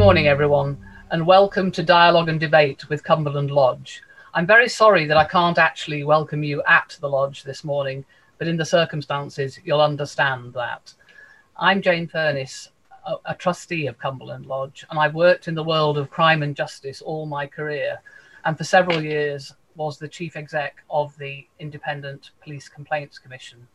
morning, everyone, and welcome to Dialogue and Debate with Cumberland Lodge. I'm very sorry that I can't actually welcome you at the lodge this morning, but in the circumstances, you'll understand that. I'm Jane Furness, a, a, trustee of Cumberland Lodge, and I've worked in the world of crime and justice all my career, and for several years was the chief exec of the Independent Police Complaints Commission.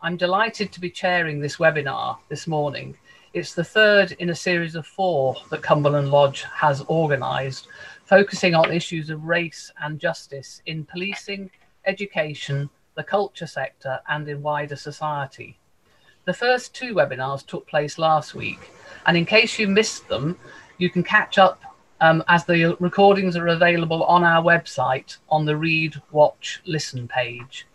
I'm delighted to be chairing this webinar this morning. It's the third in a series of four that Cumberland Lodge has organised, focusing on issues of race and justice in policing, education, the culture sector, and in wider society. The first two webinars took place last week, and in case you missed them, you can catch up um, as the recordings are available on our website on the Read, Watch, Listen page.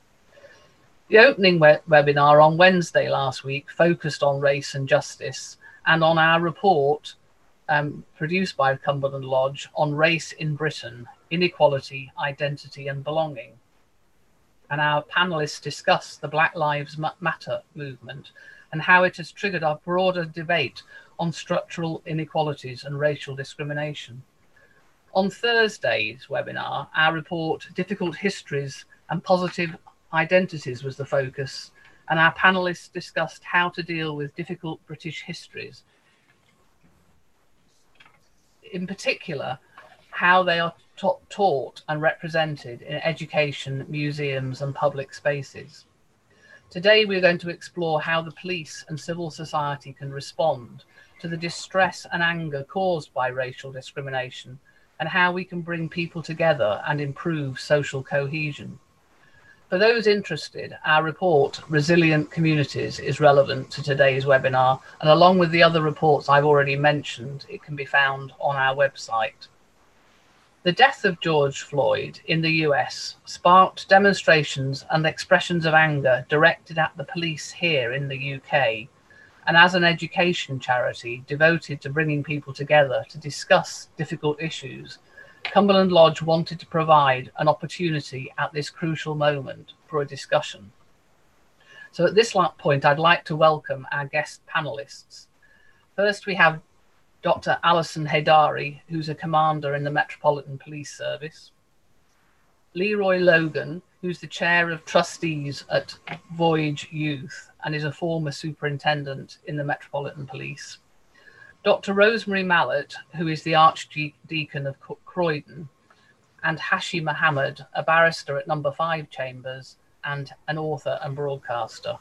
The opening we webinar on Wednesday last week focused on race and justice and on our report um, produced by Cumberland Lodge on race in Britain, inequality, identity, and belonging. And our panelists discussed the Black Lives Matter movement and how it has triggered a broader debate on structural inequalities and racial discrimination. On Thursday's webinar, our report, Difficult Histories and Positive identities was the focus, and our panelists discussed how to deal with difficult British histories. In particular, how they are taught and represented in education, museums, and public spaces. Today, we're going to explore how the police and civil society can respond to the distress and anger caused by racial discrimination and how we can bring people together and improve social cohesion. For those interested, our report, Resilient Communities, is relevant to today's webinar, and along with the other reports I've already mentioned, it can be found on our website. The death of George Floyd in the US sparked demonstrations and expressions of anger directed at the police here in the UK, and as an education charity devoted to bringing people together to discuss difficult issues Cumberland Lodge wanted to provide an opportunity at this crucial moment for a discussion. So at this point, I'd like to welcome our guest panelists. First, we have Dr. Alison Heydari, who's a commander in the Metropolitan Police Service. Leroy Logan, who's the chair of trustees at Voyage Youth and is a former superintendent in the Metropolitan Police. Dr. Rosemary Mallett, who is the Archdeacon of Croydon, and Hashi Mohamed, a barrister at Number Five Chambers and an author and broadcaster.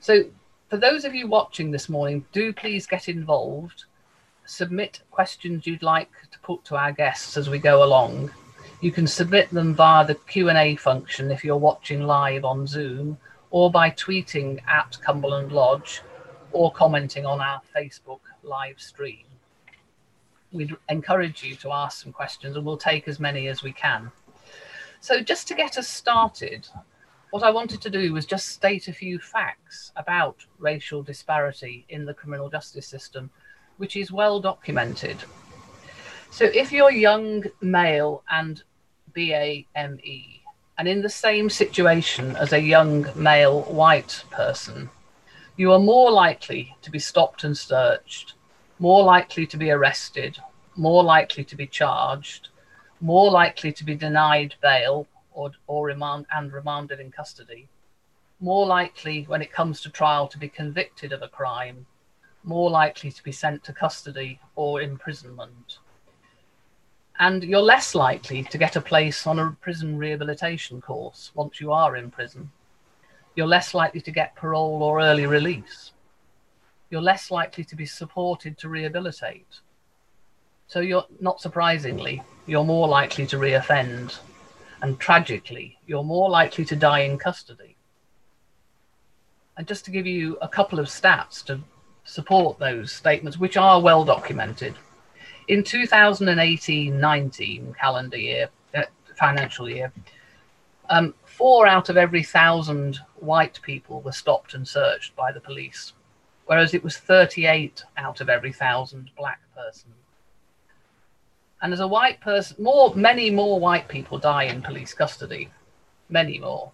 So, for those of you watching this morning, do please get involved. Submit questions you'd like to put to our guests as we go along. You can submit them via the Q&A function if you're watching live on Zoom or by tweeting at Cumberland Lodge or commenting on our Facebook live stream. We'd encourage you to ask some questions and we'll take as many as we can. So just to get us started, what I wanted to do was just state a few facts about racial disparity in the criminal justice system, which is well documented. So if you're young, male and BAME, and in the same situation as a young male white person, you are more likely to be stopped and searched, more likely to be arrested, more likely to be charged, more likely to be denied bail or, or remand and remanded in custody, more likely when it comes to trial to be convicted of a crime, more likely to be sent to custody or imprisonment. And you're less likely to get a place on a prison rehabilitation course once you are in prison you're less likely to get parole or early release. You're less likely to be supported to rehabilitate. So you're not surprisingly, you're more likely to reoffend. And tragically, you're more likely to die in custody. And just to give you a couple of stats to support those statements, which are well documented. In 2018 19 calendar year, uh, financial year, um, four out of every thousand white people were stopped and searched by the police, whereas it was 38 out of every thousand black persons. And as a white person, more, many more white people die in police custody, many more.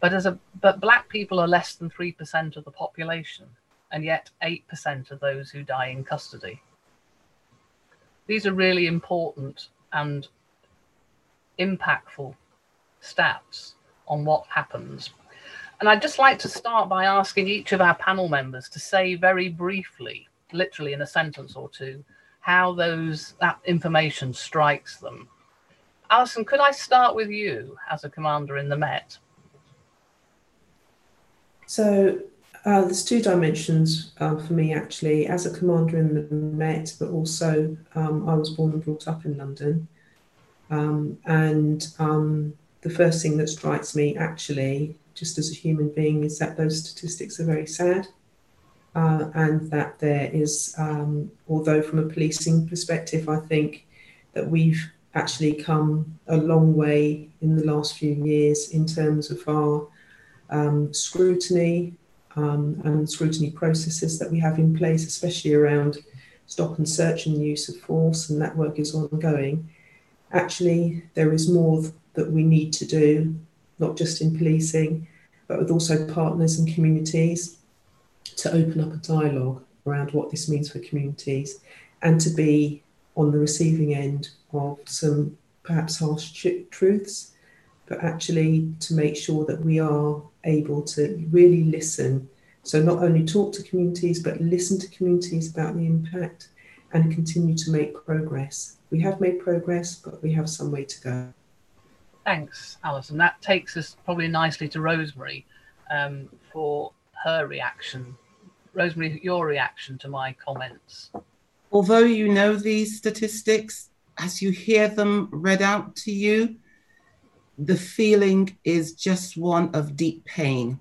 But as a, but black people are less than 3% of the population, and yet 8% of those who die in custody. These are really important and impactful stats on what happens. And I'd just like to start by asking each of our panel members to say very briefly, literally in a sentence or two, how those that information strikes them. Alison, could I start with you as a commander in the Met? So uh, there's two dimensions uh, for me actually. As a commander in the Met, but also um, I was born and brought up in London. Um, and um, the first thing that strikes me actually, just as a human being, is that those statistics are very sad. Uh, and that there is, um, although from a policing perspective, I think that we've actually come a long way in the last few years in terms of our um, scrutiny um, and scrutiny processes that we have in place, especially around stop and search and use of force, and that work is ongoing. Actually, there is more that we need to do, not just in policing, but with also partners and communities to open up a dialogue around what this means for communities and to be on the receiving end of some perhaps harsh truths, but actually to make sure that we are able to really listen. So, not only talk to communities, but listen to communities about the impact and continue to make progress. We have made progress, but we have some way to go. Thanks, Alison. That takes us probably nicely to Rosemary um, for her reaction. Rosemary, your reaction to my comments. Although you know these statistics, as you hear them read out to you, the feeling is just one of deep pain.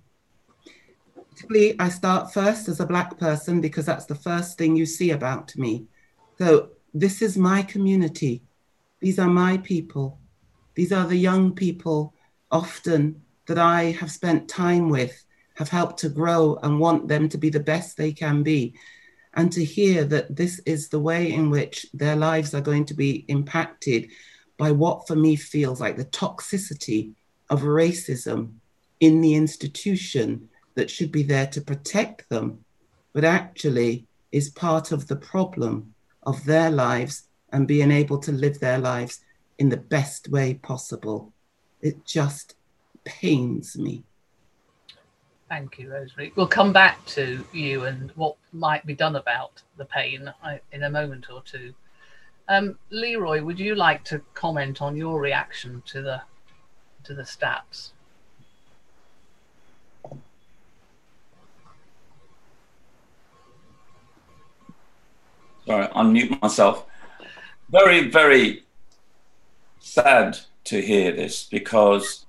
Typically, I start first as a Black person because that's the first thing you see about me. So, this is my community. These are my people. These are the young people, often that I have spent time with, have helped to grow and want them to be the best they can be. And to hear that this is the way in which their lives are going to be impacted by what for me feels like the toxicity of racism in the institution that should be there to protect them, but actually is part of the problem of their lives and being able to live their lives in the best way possible. It just pains me. Thank you, Rosemary. We'll come back to you and what might be done about the pain uh, in a moment or two. Um, Leroy, would you like to comment on your reaction to the to the stats? Sorry, unmute myself. Very, very sad to hear this because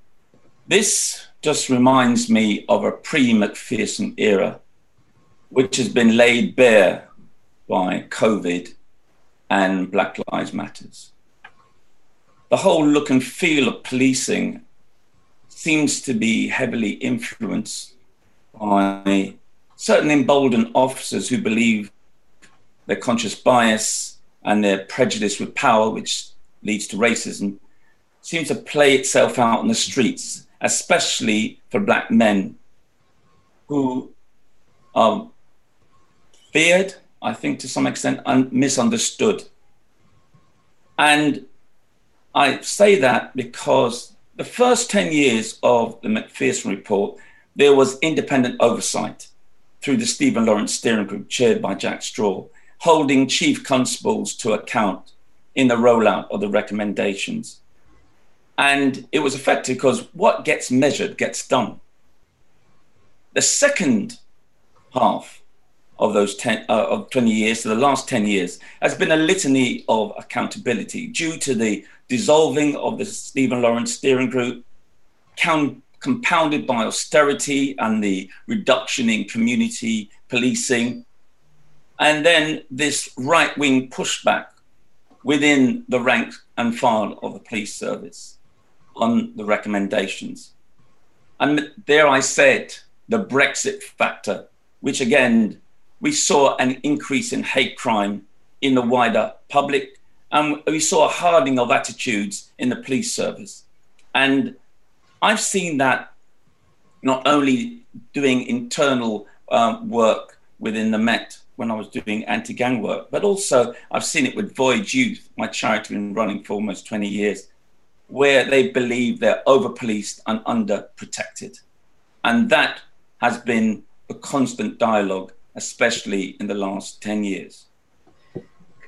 this just reminds me of a pre Macpherson era, which has been laid bare by COVID and Black Lives Matters. The whole look and feel of policing seems to be heavily influenced by certain emboldened officers who believe their conscious bias and their prejudice with power, which leads to racism, seems to play itself out in the streets, especially for black men who are feared I think to some extent, un- misunderstood. And I say that because the first 10 years of the Macpherson report, there was independent oversight through the Stephen Lawrence Steering Group, chaired by Jack Straw, holding chief constables to account in the rollout of the recommendations. And it was effective because what gets measured gets done. The second half of those 10 uh, of 20 years to the last 10 years has been a litany of accountability due to the dissolving of the Stephen Lawrence steering group count, compounded by austerity and the reduction in community policing and then this right-wing pushback within the rank and file of the police service on the recommendations and there i said the brexit factor which again we saw an increase in hate crime in the wider public, and we saw a hardening of attitudes in the police service. And I've seen that not only doing internal um, work within the Met when I was doing anti gang work, but also I've seen it with Voyage Youth, my charity been running for almost 20 years, where they believe they're over policed and under protected. And that has been a constant dialogue, especially in the last 10 years.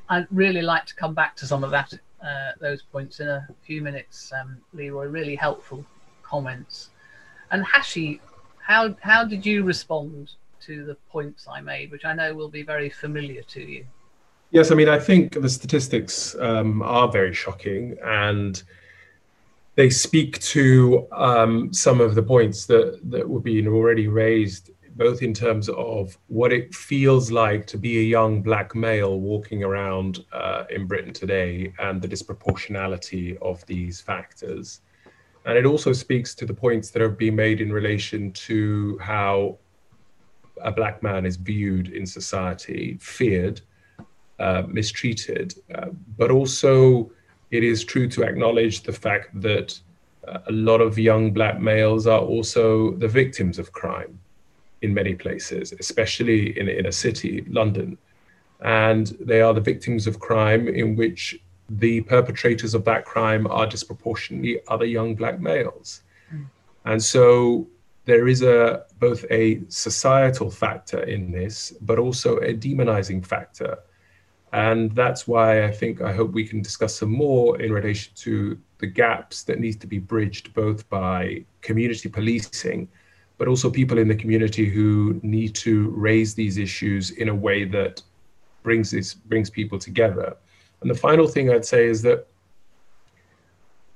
I'd really like to come back to some of that, uh, those points in a few minutes, um, Leroy. Really helpful comments. And Hashi, how how did you respond to the points I made, which I know will be very familiar to you? Yes, I mean I think the statistics um, are very shocking, and they speak to um, some of the points that that were being already raised, both in terms of what it feels like to be a young black male walking around uh, in Britain today, and the disproportionality of these factors. And it also speaks to the points that have been made in relation to how a black man is viewed in society, feared, uh, mistreated, uh, but also it is true to acknowledge the fact that uh, a lot of young black males are also the victims of crime in many places, especially in, in a city, London. And they are the victims of crime in which the perpetrators of that crime are disproportionately other young black males. Mm. And so there is a both a societal factor in this, but also a demonizing factor. And that's why I think I hope we can discuss some more in relation to the gaps that need to be bridged both by community policing, but also people in the community who need to raise these issues in a way that brings this brings people together. And the final thing I'd say is that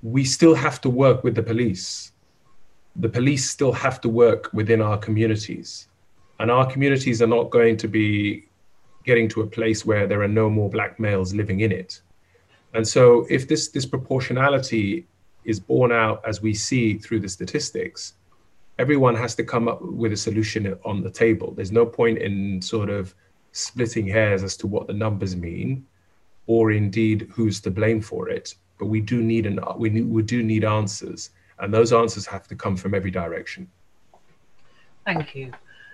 we still have to work with the police. The police still have to work within our communities. And our communities are not going to be getting to a place where there are no more black males living in it. And so if this disproportionality is borne out as we see through the statistics, everyone has to come up with a solution on the table. There's no point in sort of splitting hairs as to what the numbers mean or indeed who's to blame for it. But we do need an we, we do need answers, and those answers have to come from every direction. Thank you.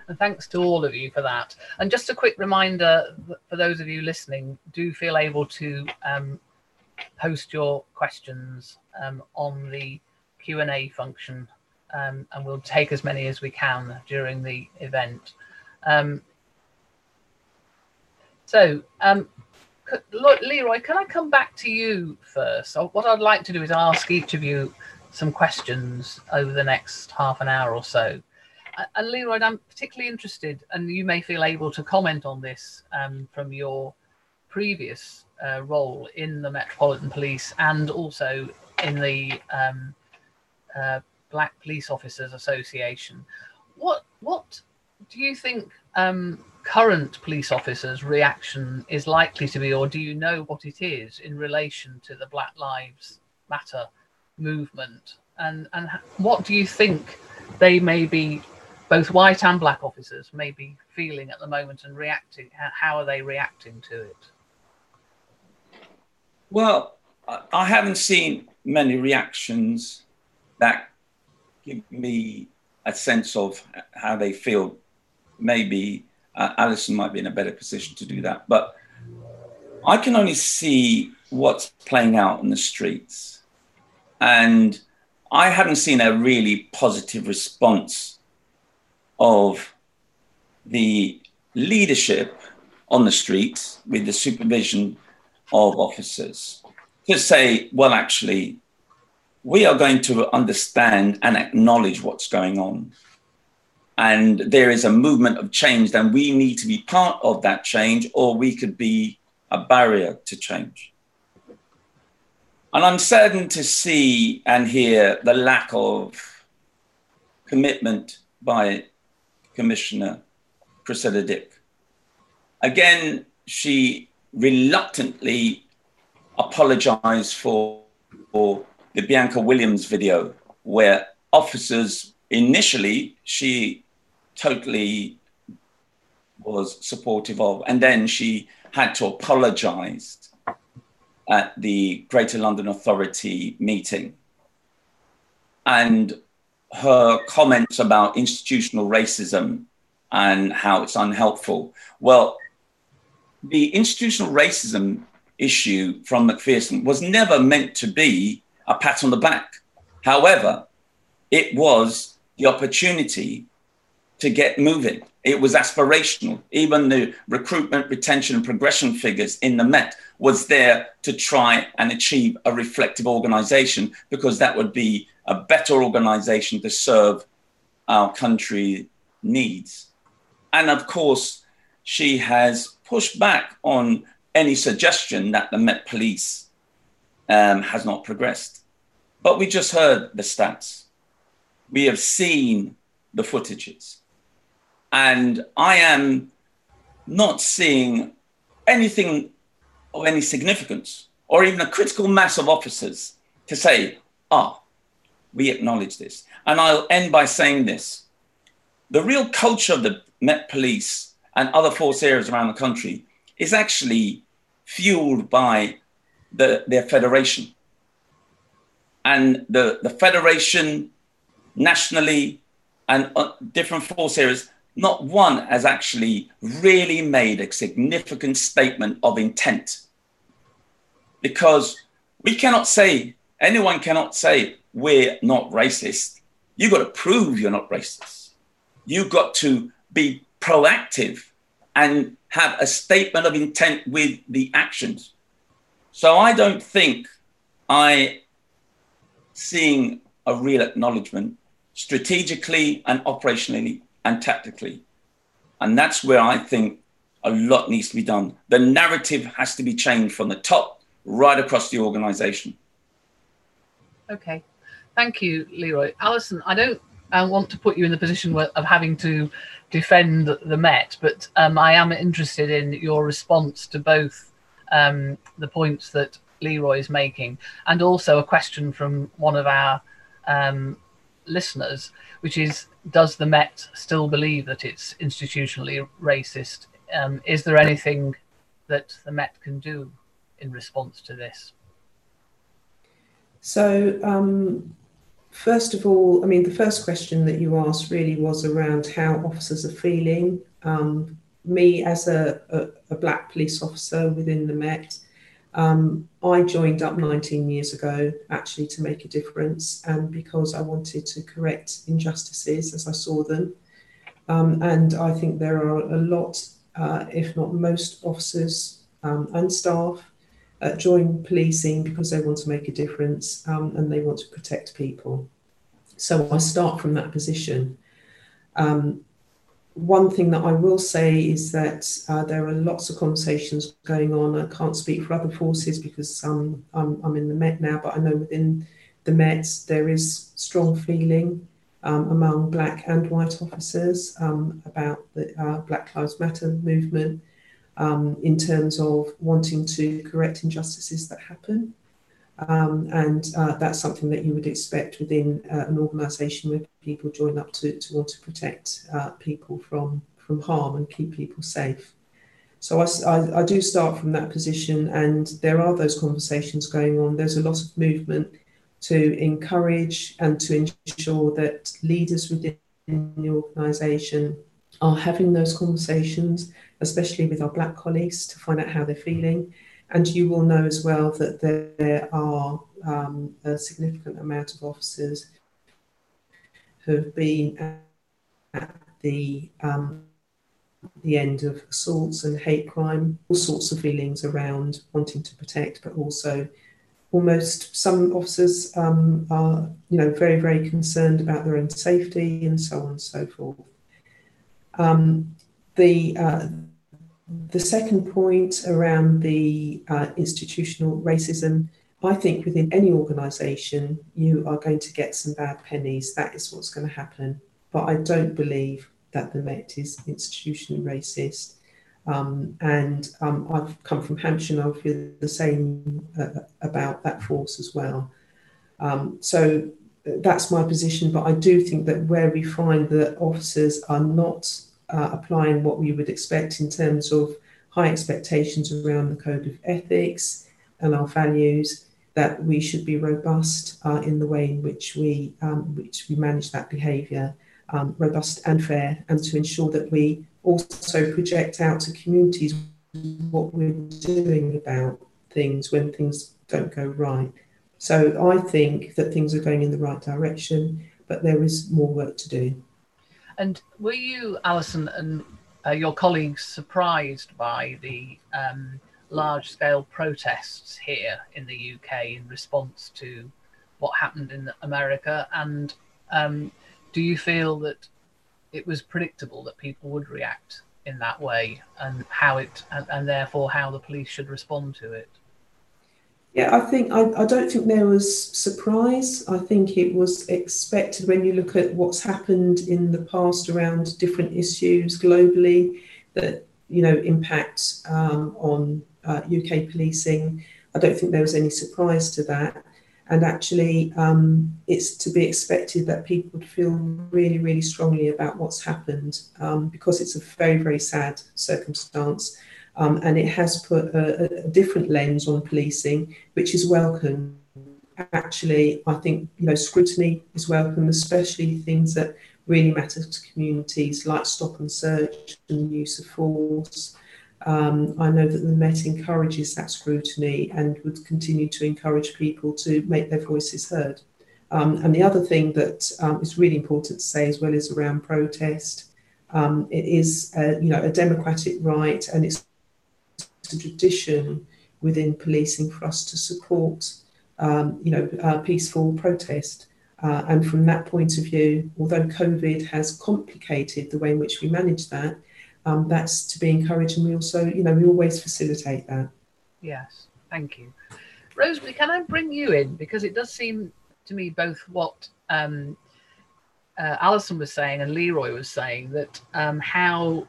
And thanks to all of you for that. And just a quick reminder for those of you listening, do feel able to um, post your questions um, on the Q&A function um, and we'll take as many as we can during the event. Um, so um, Leroy, can I come back to you first? What I'd like to do is ask each of you some questions over the next half an hour or so. And Leroy, I'm particularly interested, and you may feel able to comment on this um, from your previous uh, role in the Metropolitan Police and also in the um, uh, Black Police Officers Association. What what do you think um, current police officers' reaction is likely to be, or do you know what it is in relation to the Black Lives Matter movement? And, and what do you think they may be, both white and black officers, may be feeling at the moment and reacting? How are they reacting to it? Well, I haven't seen many reactions that give me a sense of how they feel maybe uh, Alison might be in a better position to do that. But I can only see what's playing out in the streets. And I haven't seen a really positive response of the leadership on the streets with the supervision of officers to say, well, actually, we are going to understand and acknowledge what's going on and there is a movement of change, then we need to be part of that change, or we could be a barrier to change. And I'm saddened to see and hear the lack of commitment by Commissioner Cressida Dick. Again, she reluctantly apologized for, for the Bianca Williams video, where officers initially she totally was supportive of. And then she had to apologize at the Greater London Authority meeting. And her comments about institutional racism and how it's unhelpful. Well, the institutional racism issue from Macpherson was never meant to be a pat on the back. However, it was the opportunity to get moving. It was aspirational. Even the recruitment, retention, and progression figures in the Met was there to try and achieve a reflective organization because that would be a better organization to serve our country needs. And of course, she has pushed back on any suggestion that the Met Police um, has not progressed. But we just heard the stats. We have seen the footages. And I am not seeing anything of any significance or even a critical mass of officers to say, ah, we acknowledge this. And I'll end by saying this. The real culture of the Met Police and other force areas around the country is actually fueled by the, their federation. And the, the federation nationally and uh, different force areas not one has actually really made a significant statement of intent. Because we cannot say, anyone cannot say, we're not racist. You've got to prove you're not racist. You've got to be proactive and have a statement of intent with the actions. So I don't think I seeing a real acknowledgement strategically and operationally and tactically. And that's where I think a lot needs to be done. The narrative has to be changed from the top right across the organization. Okay. Thank you, Leroy. Alison, I don't I want to put you in the position of having to defend the Met, but um, I am interested in your response to both um, the points that Leroy is making and also a question from one of our um, listeners, which is Does the Met still believe that it's institutionally racist? Um, is there anything that the Met can do in response to this? So, um, first of all, I mean, the first question that you asked really was around how officers are feeling. Um, me, as a, a, a, black police officer within the Met, um, I joined up 19 years ago actually to make a difference and because I wanted to correct injustices as I saw them. Um, and I think there are a lot, uh, if not most, officers um, and staff uh, join policing because they want to make a difference um, and they want to protect people. So I start from that position. Um, one thing that I will say is that uh, there are lots of conversations going on. I can't speak for other forces because um, I'm, I'm in the Met now, but I know within the Met there is strong feeling um, among black and white officers um, about the uh, Black Lives Matter movement um, in terms of wanting to correct injustices that happen. Um, and uh, that's something that you would expect within uh, an organisation where people join up to, to want to protect uh, people from, from harm and keep people safe. So I, I, I, do start from that position, and there are those conversations going on. There's a lot of movement to encourage and to ensure that leaders within the organisation are having those conversations, especially with our black colleagues, to find out how they're feeling and you will know as well that there are um, a significant amount of officers have been at the um, the end of assaults and hate crime, all sorts of feelings around wanting to protect, but also almost some officers um, are, you know, very, very concerned about their own safety and so on and so forth. Um, the uh, the second point around the uh, institutional racism, I think within any organisation, you are going to get some bad pennies. That is what's going to happen. But I don't believe that the Met is institutionally racist. Um, and um, I've come from Hampshire and I feel the same uh, about that force as well. Um, so that's my position. But I do think that where we find that officers are not uh, applying what we would expect in terms of high expectations around the code of ethics and our values, that we should be robust uh, in the way in which we um, which we manage that behaviour, um, robust and fair, and to ensure that we also project out to communities what we're doing about things when things don't go right. So I think that things are going in the right direction, but there is more work to do. And were you, Alison, and uh, your colleagues surprised by the um, large scale protests here in the UK in response to what happened in America? And um, do you feel that it was predictable that people would react in that way and how it and, and therefore how the police should respond to it? Yeah, I think I, I don't think there was surprise. I think it was expected when you look at what's happened in the past around different issues globally that you know impact um, on uh, UK policing. I don't think there was any surprise to that. And actually, um, it's to be expected that people would feel really, really strongly about what's happened um, because it's a very, very sad circumstance. Um, and it has put a, a, different lens on policing, which is welcome. Actually, I think you know scrutiny is welcome, especially things that really matter to communities like stop and search and use of force. Um, I know that the Met encourages that scrutiny and would continue to encourage people to make their voices heard. Um, and the other thing that um, is really important to say as well is around protest. Um, it is, a, you know, a democratic right, and it's a tradition within policing for us to support, um, you know, uh, peaceful protest. Uh, and from that point of view, although COVID has complicated the way in which we manage that, um, that's to be encouraged. And we also, you know, we always facilitate that. Yes, thank you. Rosemary, can I bring you in? Because it does seem to me both what um, uh, Alison was saying and Leroy was saying that um, how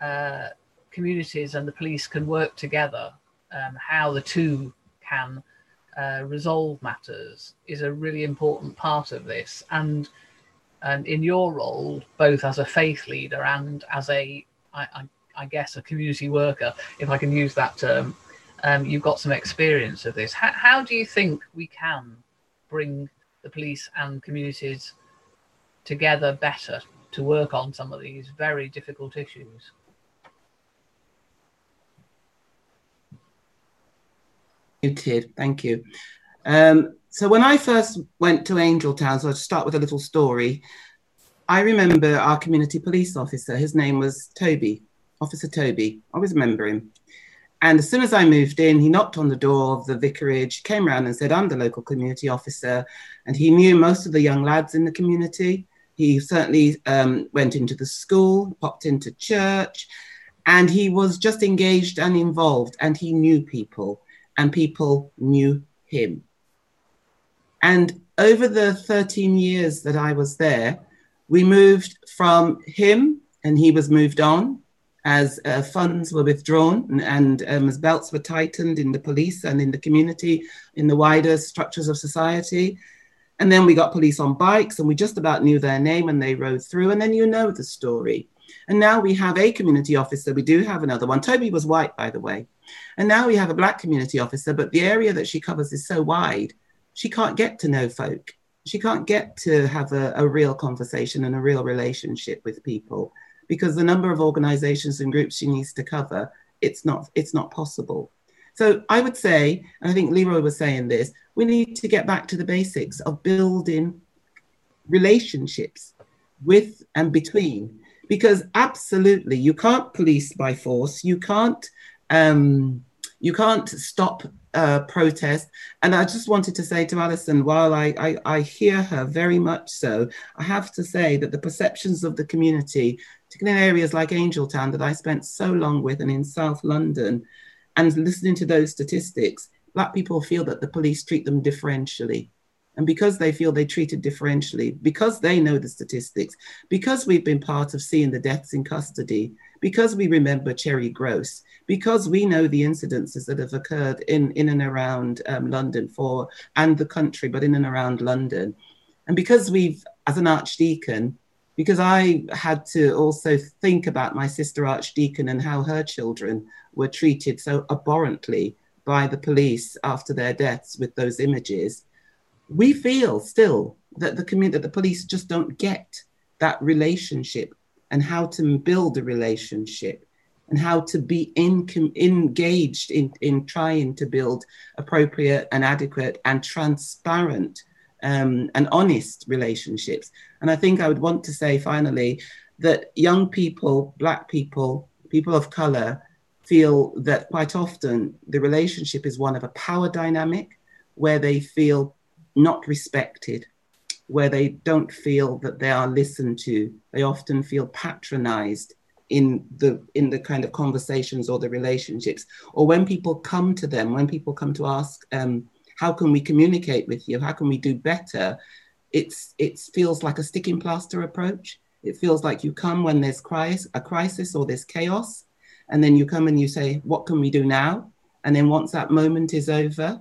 uh, communities and the police can work together, um, how the two can uh, resolve matters is a really important part of this. And and in your role, both as a faith leader and as a I, I, I guess, a community worker, if I can use that term, um, you've got some experience of this. How, how do you think we can bring the police and communities together better to work on some of these very difficult issues? Muted, thank you. Um, so when I first went to Angell Town, so I'll start with a little story. I remember our community police officer, his name was Toby, Officer Toby. I always remember him. And as soon as I moved in, he knocked on the door of the vicarage, came around and said, I'm the local community officer. And he knew most of the young lads in the community. He certainly um, went into the school, popped into church, and he was just engaged and involved. And he knew people, and people knew him. And over the 13 years that I was there, we moved from him, and he was moved on as uh, funds were withdrawn and, and um, as belts were tightened in the police and in the community, in the wider structures of society. And then we got police on bikes, and we just about knew their name and they rode through. And then you know the story. And now we have a community officer. We do have another one. Toby was white, by the way. And now we have a black community officer, but the area that she covers is so wide, she can't get to know folk. She can't get to have a, a real conversation and a real relationship with people because the number of organizations and groups she needs to cover it's not it's not possible. So i would say and i think leroy was saying this we need to get back to the basics of building relationships with and between because absolutely you can't police by force you can't um, you can't stop uh, protest. And I just wanted to say to Alison, while I, I, I, hear her very much so, I have to say that the perceptions of the community, particularly in areas like Angell Town that I spent so long with and in South London, and listening to those statistics, Black people feel that the police treat them differentially. And because they feel they treated differentially, because they know the statistics, because we've been part of seeing the deaths in custody, because we remember Cherry Groce, because we know the incidences that have occurred in, in and around um, London for and the country, but in and around London. And because we've, as an archdeacon, because I had to also think about my sister archdeacon and how her children were treated so abhorrently by the police after their deaths with those images we feel still that the community, that the police just don't get that relationship and how to build a relationship and how to be in, engaged in, in trying to build appropriate and adequate and transparent um, and honest relationships. And I think I would want to say finally that young people, Black people, people of color, feel that quite often the relationship is one of a power dynamic where they feel not respected, where they don't feel that they are listened to. They often feel patronized in the in the kind of conversations or the relationships. Or when people come to them when people come to ask um, how can we communicate with you? How can we do better? It's it feels like a sticking plaster approach. It feels like you come when there's crisis, a crisis or there's chaos and then you come and you say what can we do now? And then once that moment is over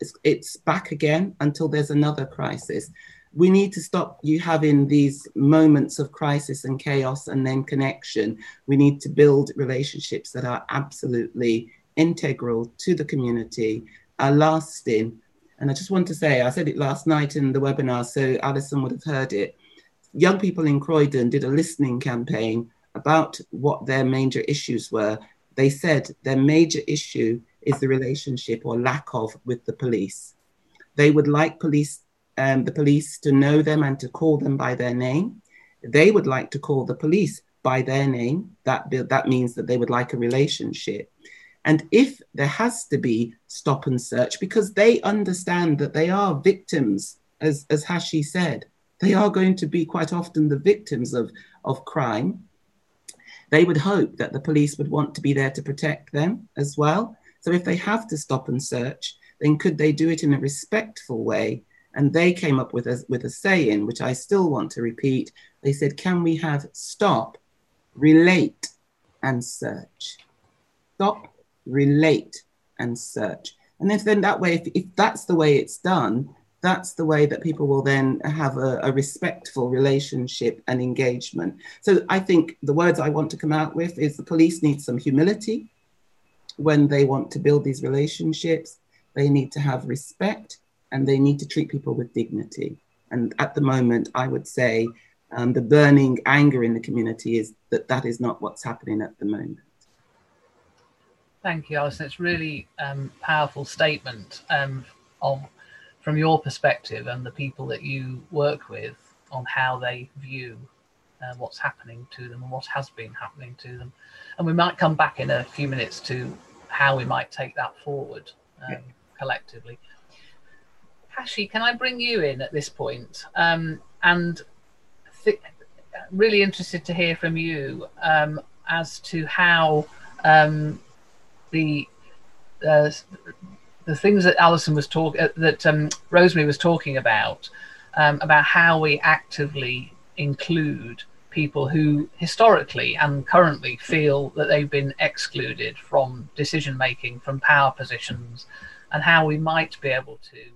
it's, it's back again until there's another crisis we need to stop you having these moments of crisis and chaos and then connection. We need to build relationships that are absolutely integral to the community, are lasting. And I just want to say, I said it last night in the webinar, so Alison would have heard it. Young people in Croydon did a listening campaign about what their major issues were. They said their major issue is the relationship or lack of with the police. They would like police um, the police to know them and to call them by their name. They would like to call the police by their name. That, that means that they would like a relationship. And if there has to be stop and search, because they understand that they are victims, as, as Hashi said, they are going to be quite often the victims of, of crime. They would hope that the police would want to be there to protect them as well. So if they have to stop and search, then could they do it in a respectful way and they came up with a, with a saying, which I still want to repeat. They said, Can we have stop, relate, and search? Stop, relate, and search. And if then that way, if, if that's the way it's done, that's the way that people will then have a, a, respectful relationship and engagement. So I think the words I want to come out with is the police need some humility when they want to build these relationships. They need to have respect and they need to treat people with dignity. And at the moment, I would say um, the burning anger in the community is that that is not what's happening at the moment. Thank you, Alison. It's really um, powerful statement um, of from your perspective and the people that you work with on how they view uh, what's happening to them and what has been happening to them. And we might come back in a few minutes to how we might take that forward um, collectively. Hashi, can I bring you in at this point? Um, and th- really interested to hear from you um, as to how um, the uh, the things that Alison was talking, uh, that um, Rosemary was talking about, um, about how we actively include people who historically and currently feel that they've been excluded from decision making, from power positions, and how we might be able to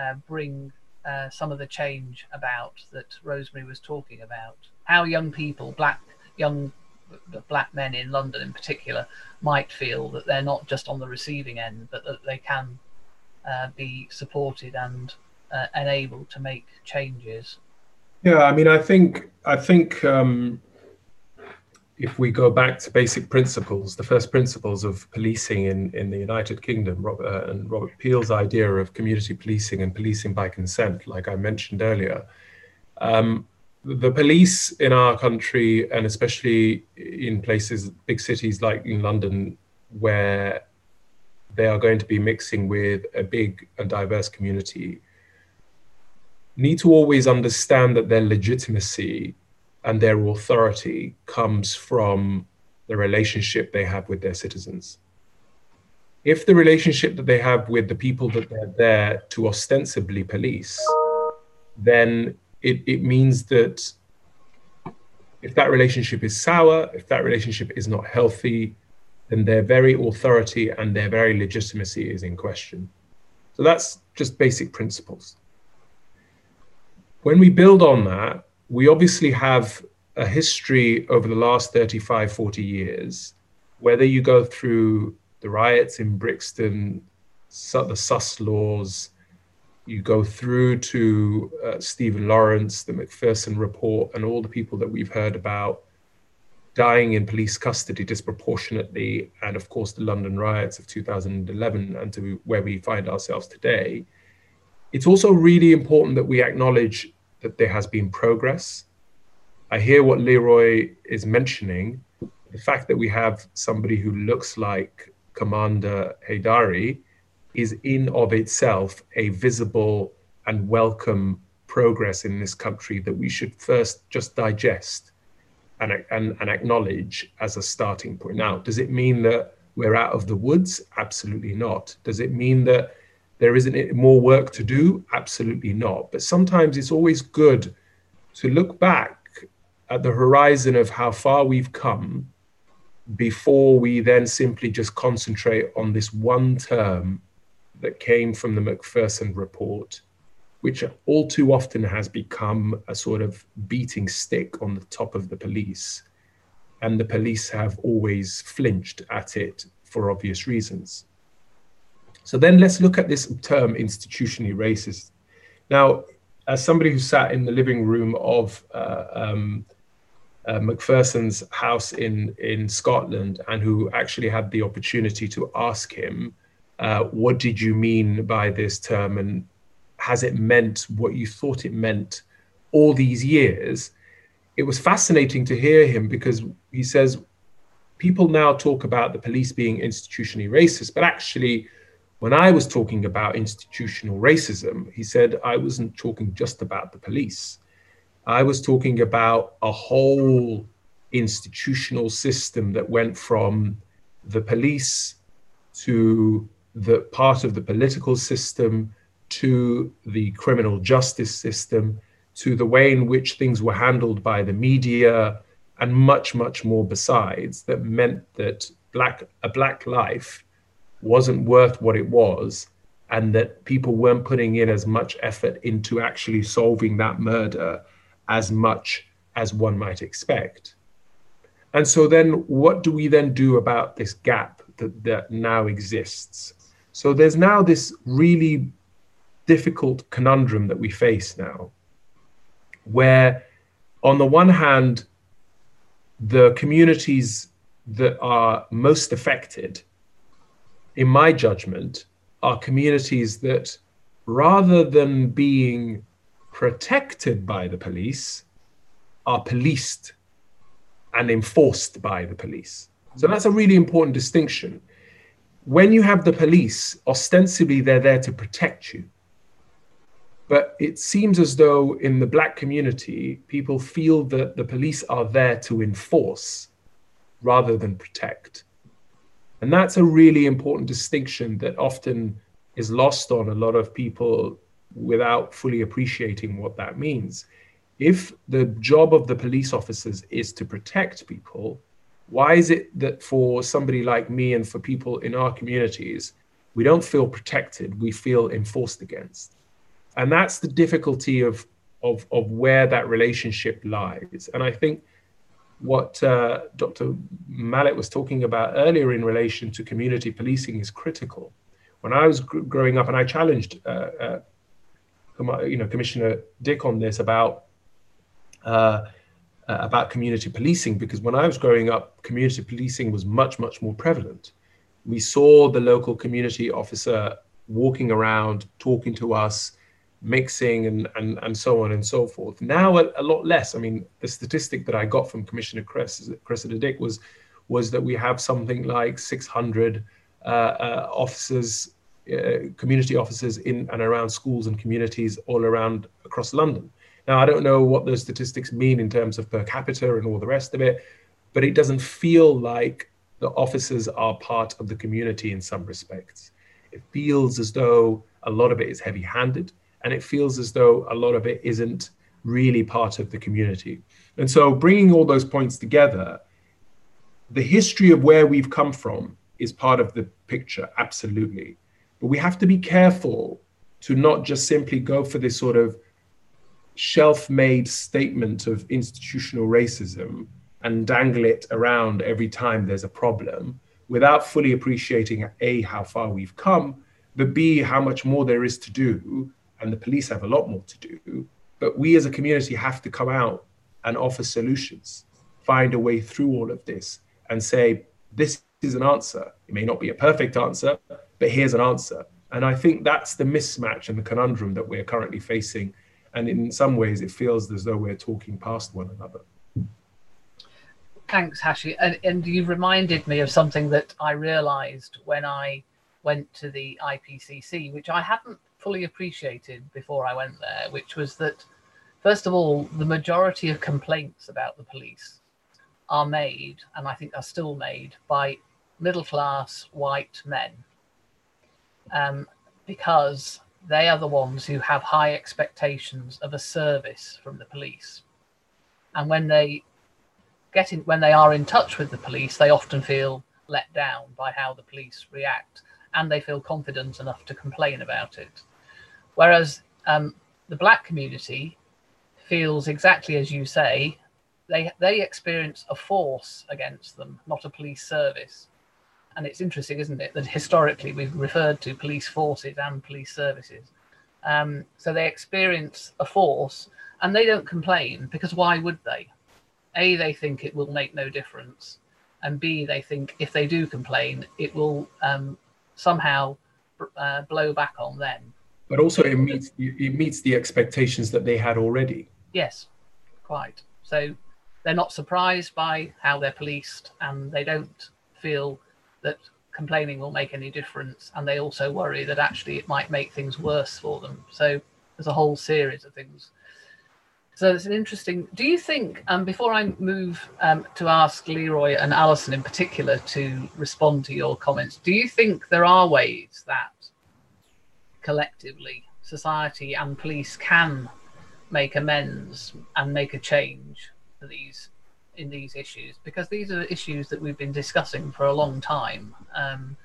uh, bring uh, some of the change about that Rosemary was talking about. How young people, black young black men in London in particular, might feel that they're not just on the receiving end, but that they can uh, be supported and uh, enabled to make changes. Yeah, I mean, I think I think um, if we go back to basic principles, the first principles of policing in, in the United Kingdom, Robert, uh, and Robert Peel's idea of community policing and policing by consent, like I mentioned earlier, um, the police in our country, and especially in places, big cities like in London, where they are going to be mixing with a big and diverse community, need to always understand that their legitimacy and their authority comes from the relationship they have with their citizens. If the relationship that they have with the people that they're there to ostensibly police, then it, it means that if that relationship is sour, if that relationship is not healthy, then their very authority and their very legitimacy is in question. So that's just basic principles. When we build on that, we obviously have a history over the last 35, 40 years, whether you go through the riots in Brixton, the Sus laws, you go through to uh, Stephen Lawrence, the Macpherson report, and all the people that we've heard about. dying in police custody disproportionately, and of course the London riots of 2011 and to where we find ourselves today, it's also really important that we acknowledge that there has been progress. I hear what Leroy is mentioning. The fact that we have somebody who looks like Commander Heydari is in of itself a visible and welcome progress in this country that we should first just digest and, and, and acknowledge as a starting point. Now, does it mean that we're out of the woods? Absolutely not. Does it mean that there isn't more work to do? Absolutely not. But sometimes it's always good to look back at the horizon of how far we've come before we then simply just concentrate on this one term that came from the Macpherson report, which all too often has become a sort of beating stick on the top of the police. And the police have always flinched at it for obvious reasons. So then let's look at this term institutionally racist. Now, as somebody who sat in the living room of uh, um, uh, Macpherson's house in, in Scotland and who actually had the opportunity to ask him, uh, what did you mean by this term and has it meant what you thought it meant all these years? It was fascinating to hear him because he says people now talk about the police being institutionally racist, but actually, when I was talking about institutional racism, he said I wasn't talking just about the police. I was talking about a whole institutional system that went from the police to the part of the political system to the criminal justice system to the way in which things were handled by the media and much much more besides that meant that black a black life wasn't worth what it was and that people weren't putting in as much effort into actually solving that murder as much as one might expect. And so then what do we then do about this gap that, that now exists? So there's now this really difficult conundrum that we face now, where on the one hand, the communities that are most affected, in my judgment, are communities that rather than being protected by the police are policed and enforced by the police. So that's a really important distinction. When you have the police, ostensibly they're there to protect you. But it seems as though in the black community, people feel that the police are there to enforce rather than protect. And that's a really important distinction that often is lost on a lot of people without fully appreciating what that means. If the job of the police officers is to protect people, why is it that for somebody like me and for people in our communities, we don't feel protected, we feel enforced against? And that's the difficulty of, of, of where that relationship lies. And I think what uh, Dr. Mallet was talking about earlier in relation to community policing is critical. When I was gr- growing up, and I challenged uh, uh, you know, Commissioner Dick on this about uh, uh, about community policing because when I was growing up, community policing was much much more prevalent. We saw the local community officer walking around, talking to us, mixing, and and and so on and so forth. Now a, a lot less. I mean, the statistic that I got from Commissioner Chris Cressida Dick was was that we have something like 600 uh, uh, officers uh, community officers in and around schools and communities all around across London. Now, I don't know what those statistics mean in terms of per capita and all the rest of it, but it doesn't feel like the officers are part of the community in some respects. It feels as though a lot of it is heavy handed, and it feels as though a lot of it isn't really part of the community. And so, bringing all those points together, the history of where we've come from is part of the picture, absolutely. But we have to be careful to not just simply go for this sort of shelf made statement of institutional racism and dangle it around every time there's a problem without fully appreciating A, how far we've come, but B, how much more there is to do. And the police have a lot more to do. But we as a community have to come out and offer solutions. find a way through all of this and say, this is an answer. It may not be a perfect answer, but here's an answer. And I think that's the mismatch and the conundrum that we're currently facing. And in some ways, it feels as though we're talking past one another. Thanks, Hashi. And, and you've reminded me of something that I realized when I went to the IPCC, which I hadn't fully appreciated before I went there, which was that, first of all, the majority of complaints about the police are made, and I think are still made, by middle class white men. Um, because they are the ones who have high expectations of a service from the police. And when they get in, when they are in touch with the police, they often feel let down by how the police react and they feel confident enough to complain about it. Whereas um, the black community feels exactly as you say, they they experience a force against them, not a police service. And it's interesting, isn't it, that historically we've referred to police forces and police services. Um, so they experience a force and they don't complain because why would they? A, they think it will make no difference. And B, they think if they do complain, it will um, somehow uh, blow back on them. But also, it meets it meets the expectations that they had already. Yes, quite. So they're not surprised by how they're policed, and they don't feel that complaining will make any difference. And they also worry that actually it might make things worse for them. So there's a whole series of things so it's an interesting. Do you think, um, before I move um, to ask Leroy and Alison in particular to respond to your comments, do you think there are ways that collectively society and police can make amends and make a change for these in these issues? Because these are issues that we've been discussing for a long time, um,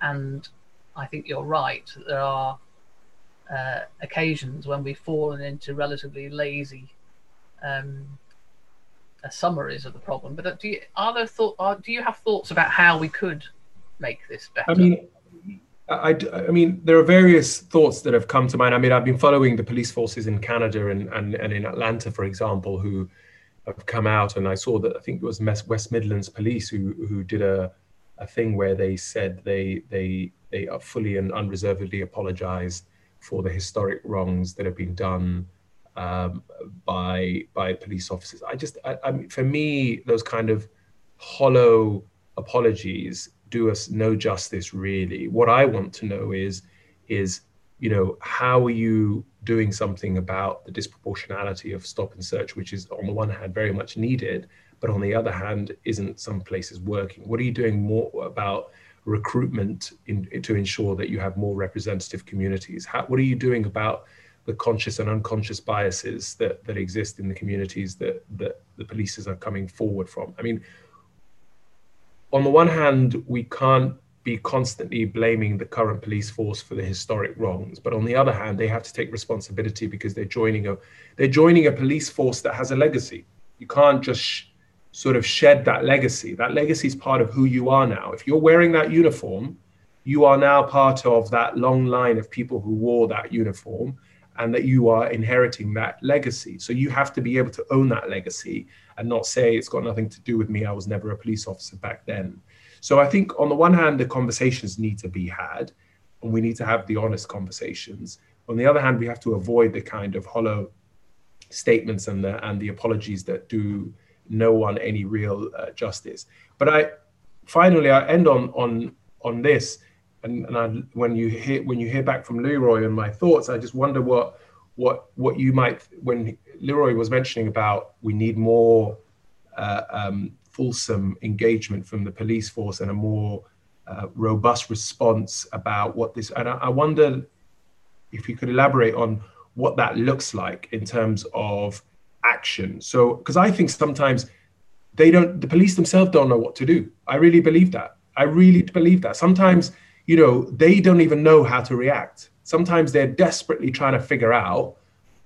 and I think you're right. There are uh, occasions when we've fallen into relatively lazy um, summaries of the problem. But uh, do you, are there thought? Are, do you have thoughts about how we could make this better? I mean, I, I mean, there are various thoughts that have come to mind. I mean, I've been following the police forces in Canada and, and, and in Atlanta, for example, who have come out, and I saw that I think it was West Midlands Police who who did a a thing where they said they they they are fully and unreservedly apologized for the historic wrongs that have been done um, by by police officers. I just, I, I mean, for me, those kind of hollow apologies do us no justice, really. What I want to know is, is you know, how are you doing something about the disproportionality of stop and search, which is on the one hand very much needed, but on the other hand isn't some places working? What are you doing more about? recruitment in, to ensure that you have more representative communities? How, what are you doing about the conscious and unconscious biases that, that exist in the communities that, that the polices are coming forward from. I mean, on the one hand, we can't be constantly blaming the current police force for the historic wrongs, but on the other hand, they have to take responsibility because they're joining a they're joining a police force that has a legacy. You can't just sh- sort of shed that legacy. That legacy is part of who you are now. If you're wearing that uniform, you are now part of that long line of people who wore that uniform and that you are inheriting that legacy. So you have to be able to own that legacy and not say it's got nothing to do with me. I was never a police officer back then. So I think on the one hand, the conversations need to be had, and we need to have the honest conversations. On the other hand, we have to avoid the kind of hollow statements and the and the apologies that do no one any real uh, justice. But I finally I end on on on this and, and I, when you hear when you hear back from Leroy and my thoughts, I just wonder what what what you might when Leroy was mentioning about we need more uh, um, fulsome engagement from the police force and a more uh, robust response about what this and I, I wonder if you could elaborate on what that looks like in terms of action. So because I think sometimes they don't the police themselves don't know what to do. I really believe that. I really believe that. Sometimes you know, they don't even know how to react. Sometimes they're desperately trying to figure out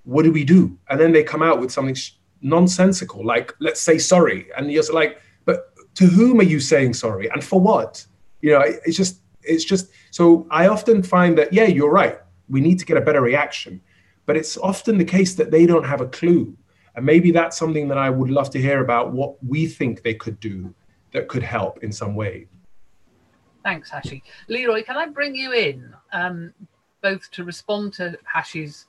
what do we do? And then they come out with something nonsensical, like, let's say sorry. And you're like, but to whom are you saying sorry? And for what? You know, it's just, it's just, so I often find that, yeah, you're right. We need to get a better reaction. But it's often the case that they don't have a clue. And maybe that's something that I would love to hear about what we think they could do that could help in some way. Thanks, Hashi. Leroy, can I bring you in um, both to respond to Hashi's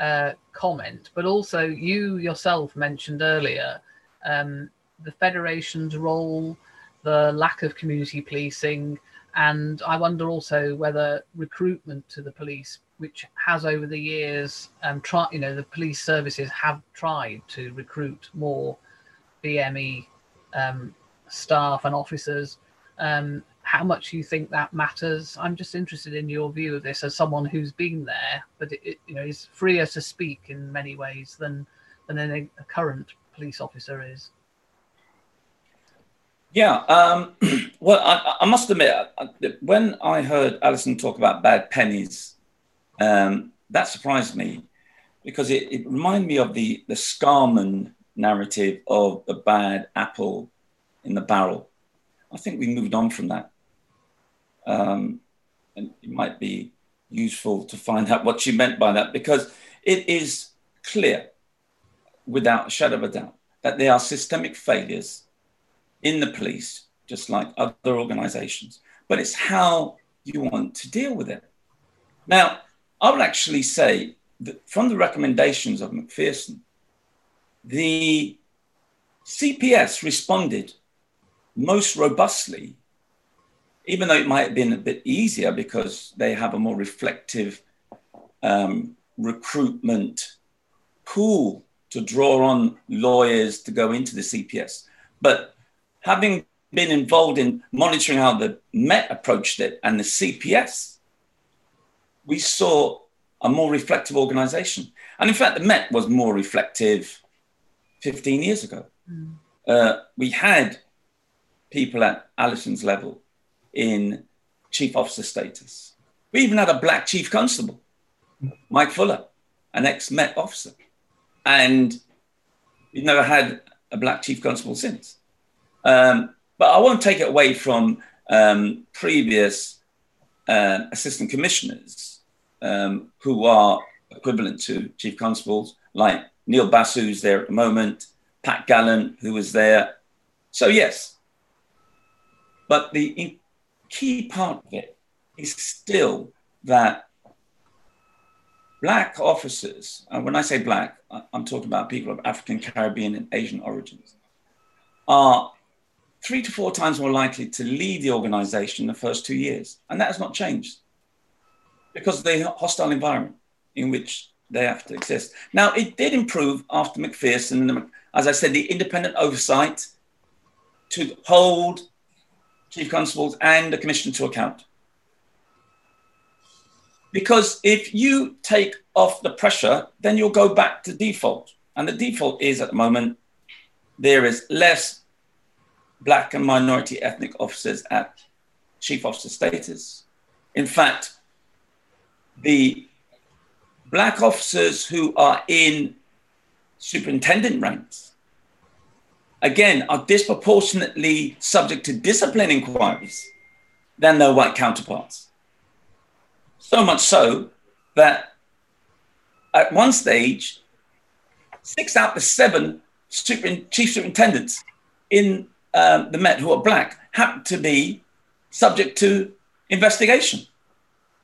uh, comment, but also you yourself mentioned earlier um, the Federation's role, the lack of community policing, and I wonder also whether recruitment to the police, which has over the years, um, try, you know, the police services have tried to recruit more BME um, staff and officers. Um, how much you think that matters? I'm just interested in your view of this as someone who's been there, but it, it you know is freer to speak in many ways than than a, a current police officer is. Yeah, um, well, I, I, must admit, when I heard Alison talk about bad pennies, um, that surprised me because it, it reminded me of the, the Scarman narrative of the bad apple in the barrel. I think we moved on from that. Um, and it might be useful to find out what she meant by that because it is clear, without a shadow of a doubt, that there are systemic failures in the police, just like other organizations, but it's how you want to deal with it. Now, I would actually say that from the recommendations of Macpherson, the CPS responded most robustly, even though it might have been a bit easier because they have a more reflective um, recruitment pool to draw on lawyers to go into the CPS. But having been involved in monitoring how the Met approached it and the CPS, we saw a more reflective organization. And in fact, the Met was more reflective 15 years ago. Mm. Uh, we had people at Alison's level in chief officer status. We even had a black chief constable, Mike Fuller, an ex Met officer. And we've never had a black chief constable since. Um, but I won't take it away from um, previous uh, assistant commissioners um, who are equivalent to chief constables, like Neil Basu, who's there at the moment, Pat Gallan, who was there. So, yes. But the key part of it is still that black officers, and when I say black, I'm talking about people of African, Caribbean, and Asian origins, are three to four times more likely to leave the organization in the first two years. And that has not changed because of the hostile environment in which they have to exist. Now, it did improve after Macpherson, as I said, the independent oversight to hold chief constables and the commission to account. Because if you take off the pressure, then you'll go back to default. And the default is at the moment there is less black and minority ethnic officers at chief officer status. In fact, the black officers who are in superintendent ranks, again, are disproportionately subject to discipline inquiries than their white counterparts. So much so that at one stage, six out of seven super, chief superintendents in um, the Met who are black happen to be subject to investigation.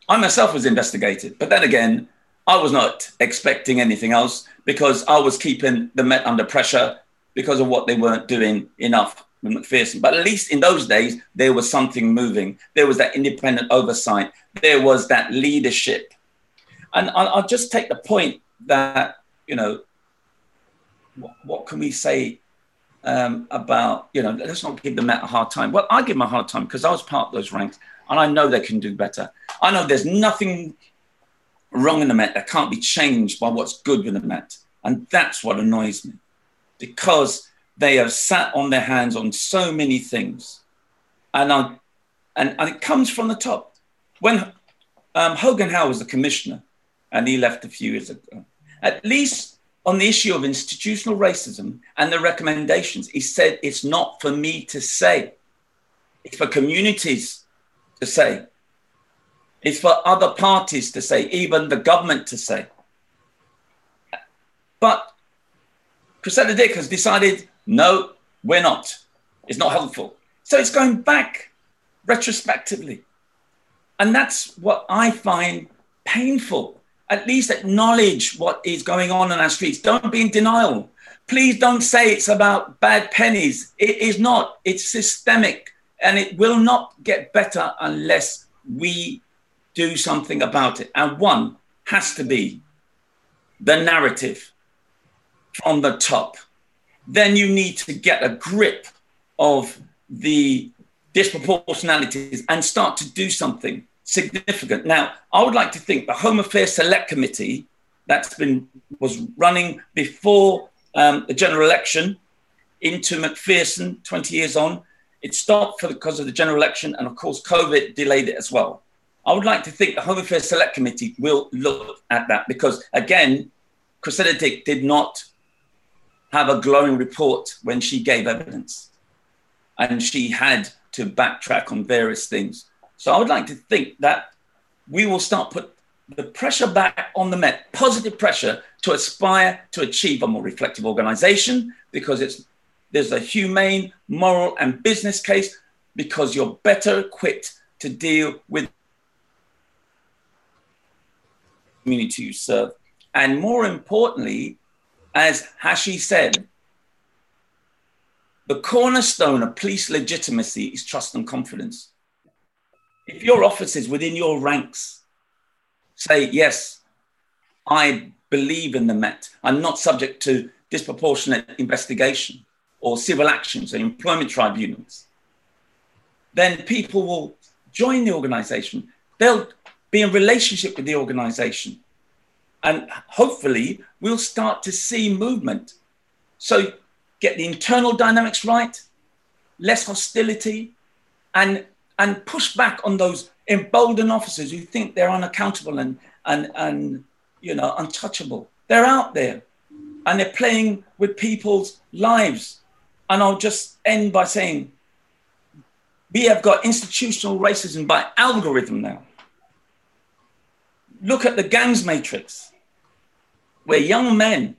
I myself was investigated, but then again, I was not expecting anything else because I was keeping the Met under pressure because of what they weren't doing enough with Macpherson. But at least in those days, there was something moving. There was that independent oversight. There was that leadership. And I'll, just take the point that, you know, what, what can we say um, about, you know, let's not give the Met a hard time. Well, I give them a hard time because I was part of those ranks and I know they can do better. I know there's nothing wrong in the Met that can't be changed by what's good with the Met. And that's what annoys me because they have sat on their hands on so many things. And, I, and, and it comes from the top. When um, Hogan Howe was the commissioner and he left a few years ago, at least on the issue of institutional racism and the recommendations, he said it's not for me to say, it's for communities to say, it's for other parties to say, even the government to say. But Cressida Dick has decided, no, we're not. It's not helpful. So it's going back retrospectively. And that's what I find painful. At least acknowledge what is going on in our streets. Don't be in denial. Please don't say it's about bad pennies. It is not. It's systemic and it will not get better unless we do something about it. And one has to be the narrative from the top. Then you need to get a grip of the disproportionalities and start to do something significant. Now, I would like to think the Home Affairs Select Committee that's been was running before um, the general election into Macpherson 20 years on. It stopped for because of the general election, and of course, COVID delayed it as well. I would like to think the Home Affairs Select Committee will look at that because, again, Cressida Dick did not have a glowing report when she gave evidence, and she had to backtrack on various things. So I would like to think that we will start put the pressure back on the Met, positive pressure to aspire to achieve a more reflective organization because it's there's a humane, moral, and business case because you're better equipped to deal with community you serve. And more importantly, as Hashi said, the cornerstone of police legitimacy is trust and confidence. If your officers within your ranks say, yes, I believe in the Met, I'm not subject to disproportionate investigation or civil actions or employment tribunals, then people will join the organization. They'll be in relationship with the organization. And hopefully, we'll start to see movement. So, get the internal dynamics right, less hostility, and and push back on those emboldened officers who think they're unaccountable and, and, and you know, untouchable. They're out there and they're playing with people's lives. And I'll just end by saying we have got institutional racism by algorithm now. Look at the gangs matrix, where young men,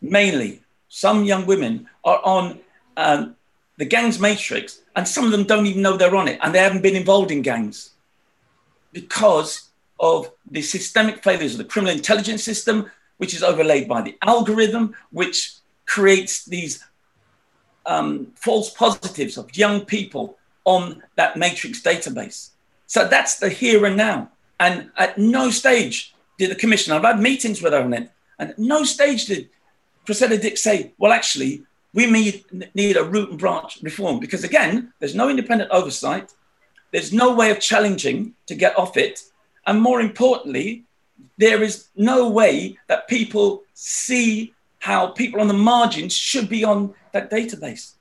mainly some young women, are on um, the gangs matrix, and some of them don't even know they're on it, and they haven't been involved in gangs because of the systemic failures of the criminal intelligence system, which is overlaid by the algorithm, which creates these um, false positives of young people on that matrix database. So that's the here and now. And at no stage the commission, I've had meetings with her on it, and no stage did Cressida Dick say, well, actually, we need, need a root and branch reform because, again, there's no independent oversight, there's no way of challenging to get off it. And more importantly, there is no way that people see how people on the margins should be on that database.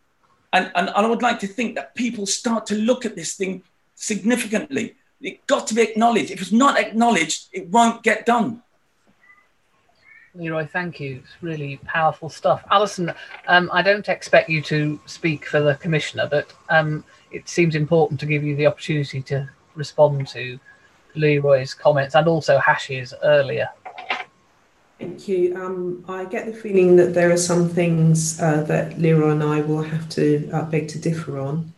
And, and I would like to think that people start to look at this thing significantly. It got to be acknowledged. If it's not acknowledged, it won't get done. Leroy, thank you. It's really powerful stuff. Alison, um, I don't expect you to speak for the commissioner, but um, it seems important to give you the opportunity to respond to Leroy's comments and also Hashi's earlier. Thank you. Um, I get the feeling that there are some things uh, that Leroy and I will have to uh, beg to differ on.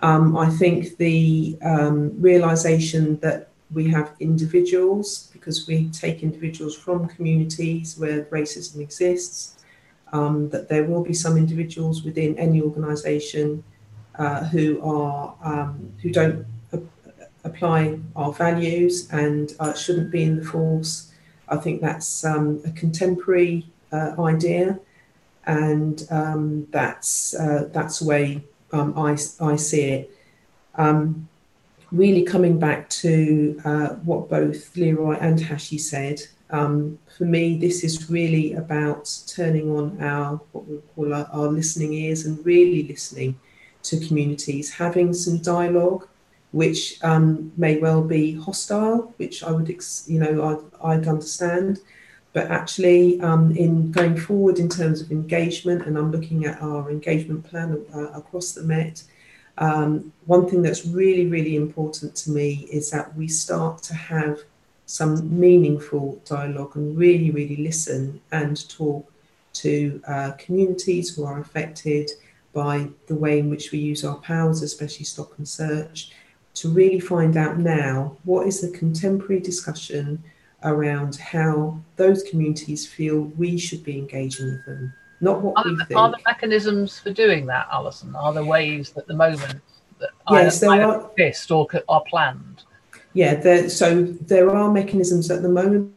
Um, I think the um, realization that we have individuals because we take individuals from communities where racism exists, um, that there will be some individuals within any organisation uh, who are um, who don't apply our values and uh, shouldn't be in the force. I think that's um, a contemporary uh, idea, and um, that's uh, that's way um, I I see it. Um, really coming back to uh, what both Leroy and Hashi said, um, for me, this is really about turning on our what we call our, our, listening ears and really listening to communities, having some dialogue, which um, may well be hostile, which I would, you know, I'd, I'd understand. But actually, um, in going forward in terms of engagement, and I'm looking at our engagement plan uh, across the Met, um, one thing that's really, really important to me is that we start to have some meaningful dialogue and really, really listen and talk to uh, communities who are affected by the way in which we use our powers, especially stop and search, to really find out now what is the contemporary discussion around how those communities feel we should be engaging with them, not what are we the, think. Are there mechanisms for doing that, Alison? Are there ways at the moment that yes, either, there are. exist or are planned? Yeah, there, so there are mechanisms at the moment.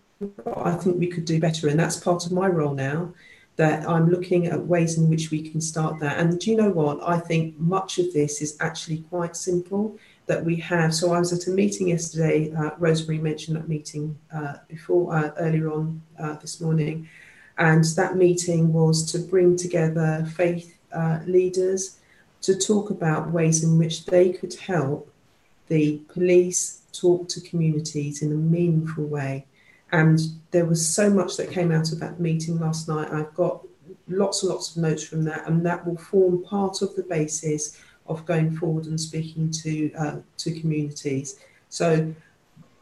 I think we could do better, and that's part of my role now. That I'm looking at ways in which we can start that. And do you know what? I think much of this is actually quite simple that we have. So I was at a meeting yesterday. Uh, Rosemary mentioned that meeting uh, before uh, earlier on uh, this morning, and that meeting was to bring together faith uh, leaders to talk about ways in which they could help the police talk to communities in a meaningful way. And there was so much that came out of that meeting last night. I've got lots and lots of notes from that, and that will form part of the basis of going forward and speaking to uh, to communities. So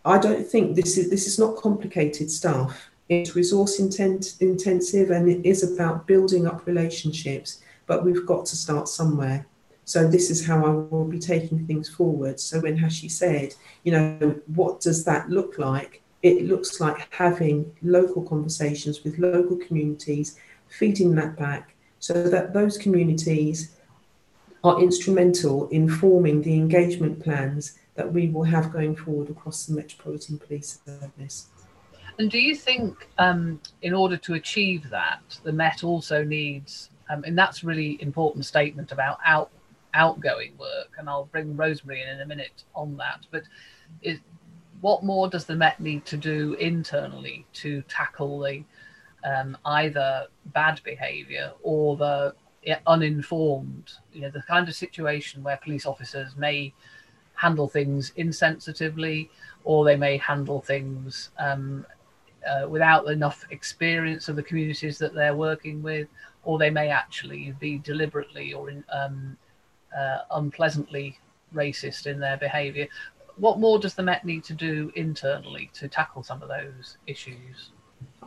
I don't think this is this is not complicated stuff. It's resource intent, intensive and it is about building up relationships, but we've got to start somewhere. So this is how I will be taking things forward. So when Hashi said, you know, what does that look like? It looks like having local conversations with local communities, feeding that back so that those communities are instrumental in forming the engagement plans that we will have going forward across the Metropolitan Police Service. And do you think, um, in order to achieve that, the Met also needs, um, and that's really important statement about out, outgoing work, and I'll bring Rosemary in in a minute on that. But what more does the Met need to do internally to tackle the um, either bad behaviour or the uninformed, you know, the kind of situation where police officers may handle things insensitively or they may handle things um, uh, without enough experience of the communities that they're working with, or they may actually be deliberately or in, um, uh, unpleasantly racist in their behaviour. What more does the Met need to do internally to tackle some of those issues?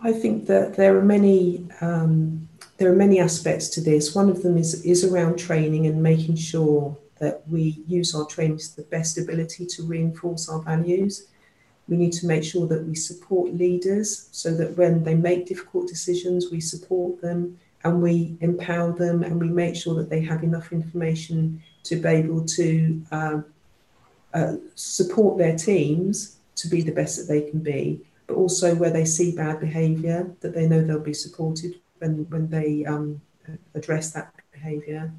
I think that there are many um, there are many aspects to this. One of them is is around training and making sure that we use our training to the best ability to reinforce our values. We need to make sure that we support leaders so that when they make difficult decisions, we support them and we empower them and we make sure that they have enough information to be able to uh, uh, support their teams to be the best that they can be but also where they see bad behaviour, that they know they'll be supported when, when they um, address that behaviour.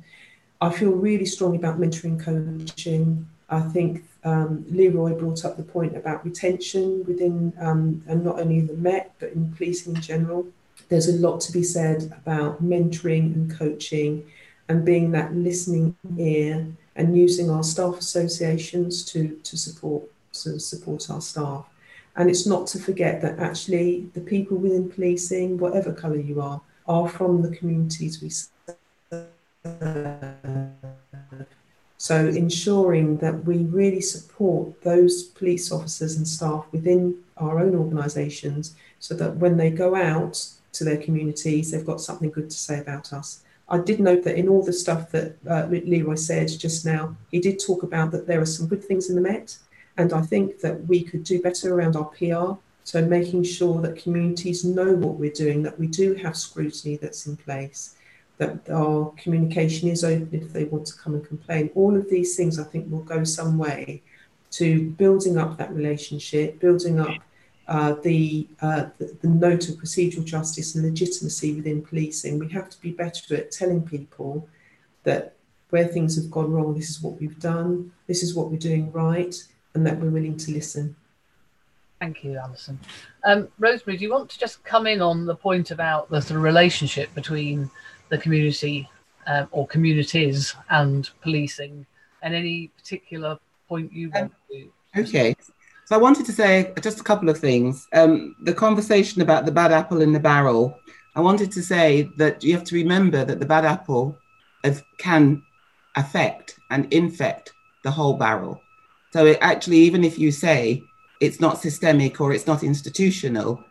I feel really strongly about mentoring coaching. I think um, Leroy brought up the point about retention within, um, and not only the Met, but in policing in general. There's a lot to be said about mentoring and coaching and being that listening ear and using our staff associations to, to support to support our staff. And it's not to forget that actually the people within policing, whatever colour you are, are from the communities we serve. So ensuring that we really support those police officers and staff within our own organisations so that when they go out to their communities, they've got something good to say about us. I did note that in all the stuff that uh, Leroy said just now, he did talk about that there are some good things in the Met, and I think that we could do better around our PR. So making sure that communities know what we're doing, that we do have scrutiny that's in place, that our communication is open if they want to come and complain. All of these things I think will go some way to building up that relationship, building up uh, the, uh, the, the note of procedural justice and legitimacy within policing. We have to be better at telling people that where things have gone wrong, this is what we've done, this is what we're doing right, and that we're willing to listen. Thank you, Alison. Um, Rosemary, do you want to just come in on the point about the sort of relationship between the community um, or communities and policing, and any particular point you want to? Okay. So I wanted to say just a couple of things. Um, the conversation about the bad apple in the barrel. I wanted to say that you have to remember that the bad apple can affect and infect the whole barrel. So it actually, even if you say it's not systemic or it's not institutional,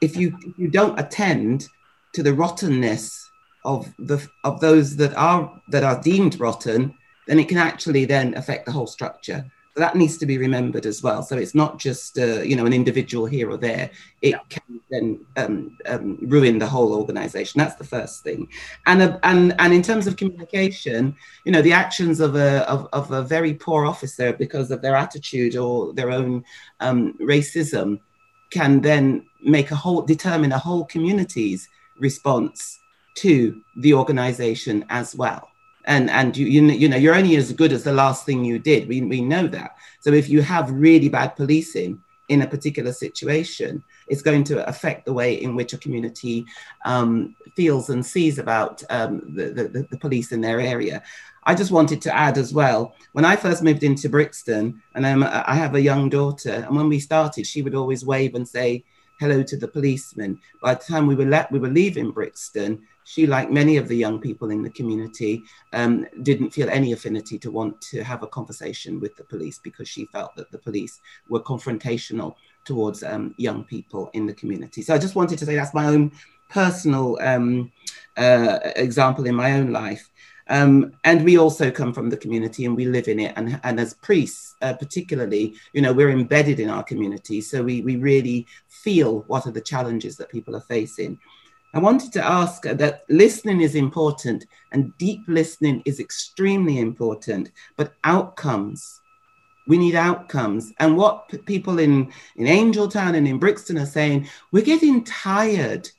if you if you don't attend to the rottenness of the of those that are that are deemed rotten, then it can actually then affect the whole structure. So that needs to be remembered as well. So it's not just uh, you know an individual here or there. It yeah. can then um, um, ruin the whole organisation. That's the first thing. And uh, and and in terms of communication, you know the actions of a of, of a very poor officer because of their attitude or their own um, racism can then make a whole determine a whole community's response to the organisation as well and and you you know, you know you're only as good as the last thing you did. We, we know that. So if you have really bad policing in a particular situation it's going to affect the way in which a community um, feels and sees about um, the, the, the police in their area. I just wanted to add as well, when I first moved into Brixton, and I'm, I have a young daughter, and when we started, she would always wave and say hello to the policeman. By the time we were let, we were leaving Brixton, she, like many of the young people in the community, um, didn't feel any affinity to want to have a conversation with the police because she felt that the police were confrontational towards um, young people in the community. So I just wanted to say that's my own personal um, uh, example in my own life. Um, and we also come from the community and we live in it. And, and as priests, uh, particularly, you know, we're embedded in our community. So we, we really feel what are the challenges that people are facing. I wanted to ask that listening is important and deep listening is extremely important, but outcomes, we need outcomes. And what people in, in Angell Town and in Brixton are saying, we're getting tired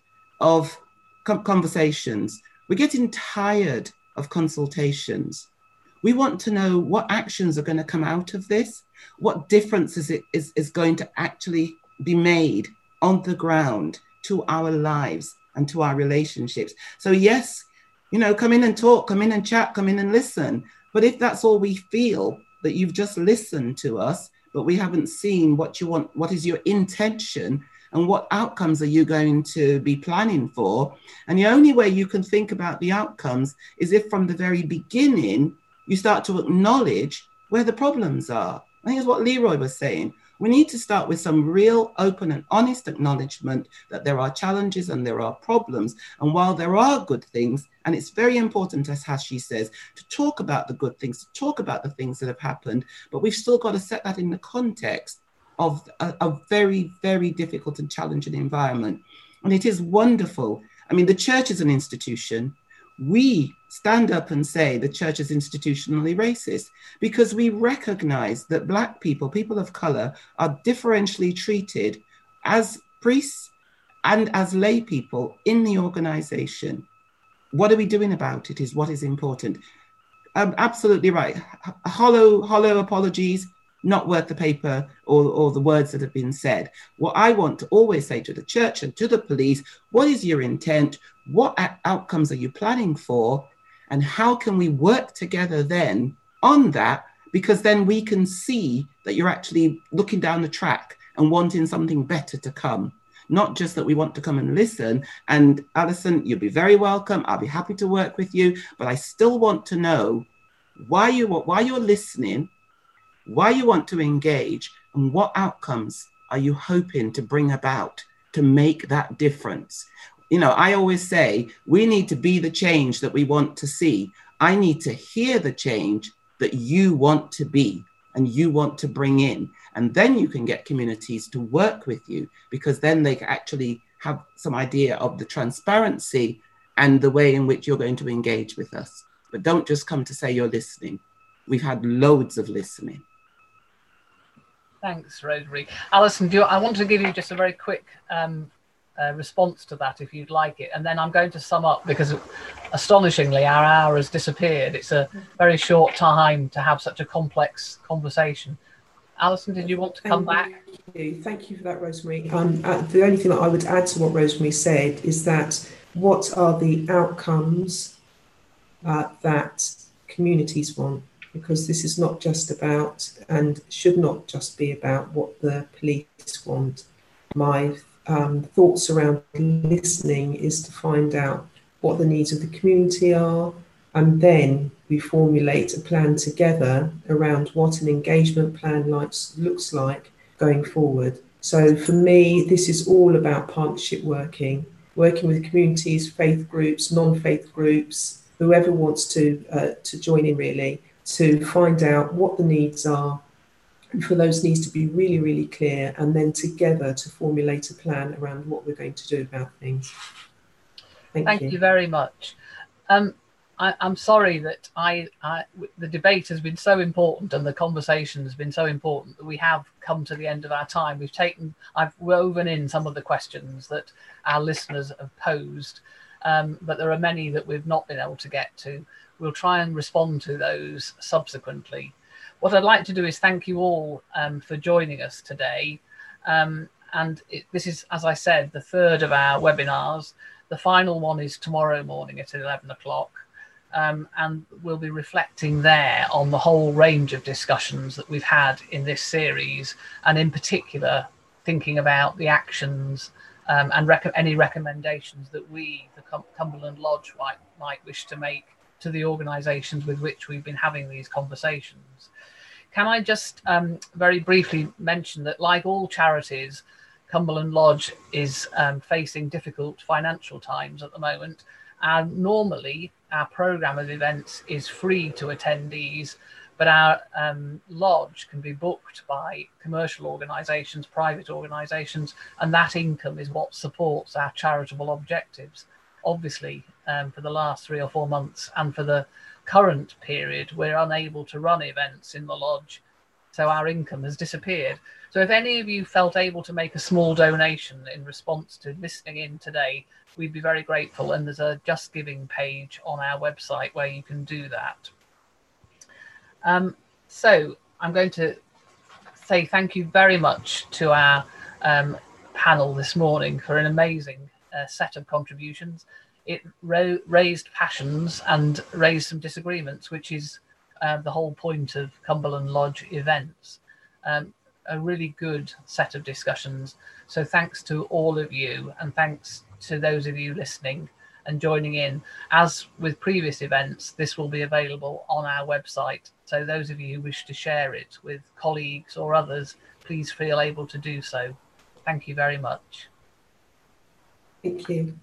of conversations, we're getting tired of consultations. We want to know what actions are going to come out of this, what difference is, it, is, is going to actually be made on the ground to our lives and to our relationships. So, yes, you know, come in and talk, come in and chat, come in and listen. But if that's all we feel, that you've just listened to us, but we haven't seen what you want, what is your intention, and what outcomes are you going to be planning for? And the only way you can think about the outcomes is if from the very beginning you start to acknowledge where the problems are. I think it's what Leroy was saying. We need to start with some real open and honest acknowledgement that there are challenges and there are problems. And while there are good things, and it's very important, as Hashi says, to talk about the good things, to talk about the things that have happened, but we've still got to set that in the context of a, a very, very difficult and challenging environment. And it is wonderful. I mean, the church is an institution we stand up and say the church is institutionally racist because we recognize that Black people, people of color, are differentially treated as priests and as lay people in the organization. What are we doing about it is what is important. Um, absolutely right. Hollow, hollow apologies, not worth the paper or, or the words that have been said. What I want to always say to the church and to the police what is your intent? What outcomes are you planning for? And how can we work together then on that? Because then we can see that you're actually looking down the track and wanting something better to come. Not just that we want to come and listen. And Alison, you'll be very welcome. I'll be happy to work with you. But I still want to know why you why you're listening why you want to engage, and what outcomes are you hoping to bring about to make that difference? You know, I always say we need to be the change that we want to see. I need to hear the change that you want to be and you want to bring in. And then you can get communities to work with you because then they can actually have some idea of the transparency and the way in which you're going to engage with us. But don't just come to say you're listening. We've had loads of listening. Thanks, Rosemary. Alison, do you, I want to give you just a very quick um, uh, response to that, if you'd like it, and then I'm going to sum up because, astonishingly, our hour has disappeared. It's a very short time to have such a complex conversation. Alison, did you want to come Thank back? You. Thank you for that, Rosemary. Um, uh, the only thing that I would add to what Rosemary said is that what are the outcomes uh, that communities want? Because this is not just about and should not just be about what the police want. My um, thoughts around listening is to find out what the needs of the community are, and then we formulate a plan together around what an engagement plan likes, looks like going forward. So for me, this is all about partnership working working with communities, faith groups, non-faith groups, whoever wants to uh, to join in really to find out what the needs are and for those needs to be really, really clear, and then together to formulate a plan around what we're going to do about things. Thank, Thank you. you. very much. Um, I, am sorry that I, I, the debate has been so important and the conversation has been so important that we have come to the end of our time. We've taken, I've woven in some of the questions that our listeners have posed, um, but there are many that we've not been able to get to. We'll try and respond to those subsequently. What I'd like to do is thank you all um, for joining us today. Um, and it, this is, as I said, the third of our webinars. The final one is tomorrow morning at 11 o'clock. Um, and we'll be reflecting there on the whole range of discussions that we've had in this series, and in particular, thinking about the actions um, and rec- any recommendations that we, the Cum- Cumberland Lodge, might, might wish to make to the organisations with which we've been having these conversations. Can I just um, very briefly mention that, like all charities, Cumberland Lodge is um, facing difficult financial times at the moment. And normally, our program of events is free to attendees, but our um, lodge can be booked by commercial organisations, private organisations, and that income is what supports our charitable objectives. Obviously, um, for the last three or four months and for the current period, we're unable to run events in the lodge, so our income has disappeared. So, if any of you felt able to make a small donation in response to listening in today, we'd be very grateful. And there's a Just Giving page on our website where you can do that. Um, so, I'm going to say thank you very much to our um, panel this morning for an amazing uh, set of contributions it ra- raised passions and raised some disagreements, which is uh, the whole point of Cumberland Lodge events. Um, a really good set of discussions. So thanks to all of you, and thanks to those of you listening and joining in. As with previous events, this will be available on our website. So those of you who wish to share it with colleagues or others, please feel able to do so. Thank you very much. Thank you.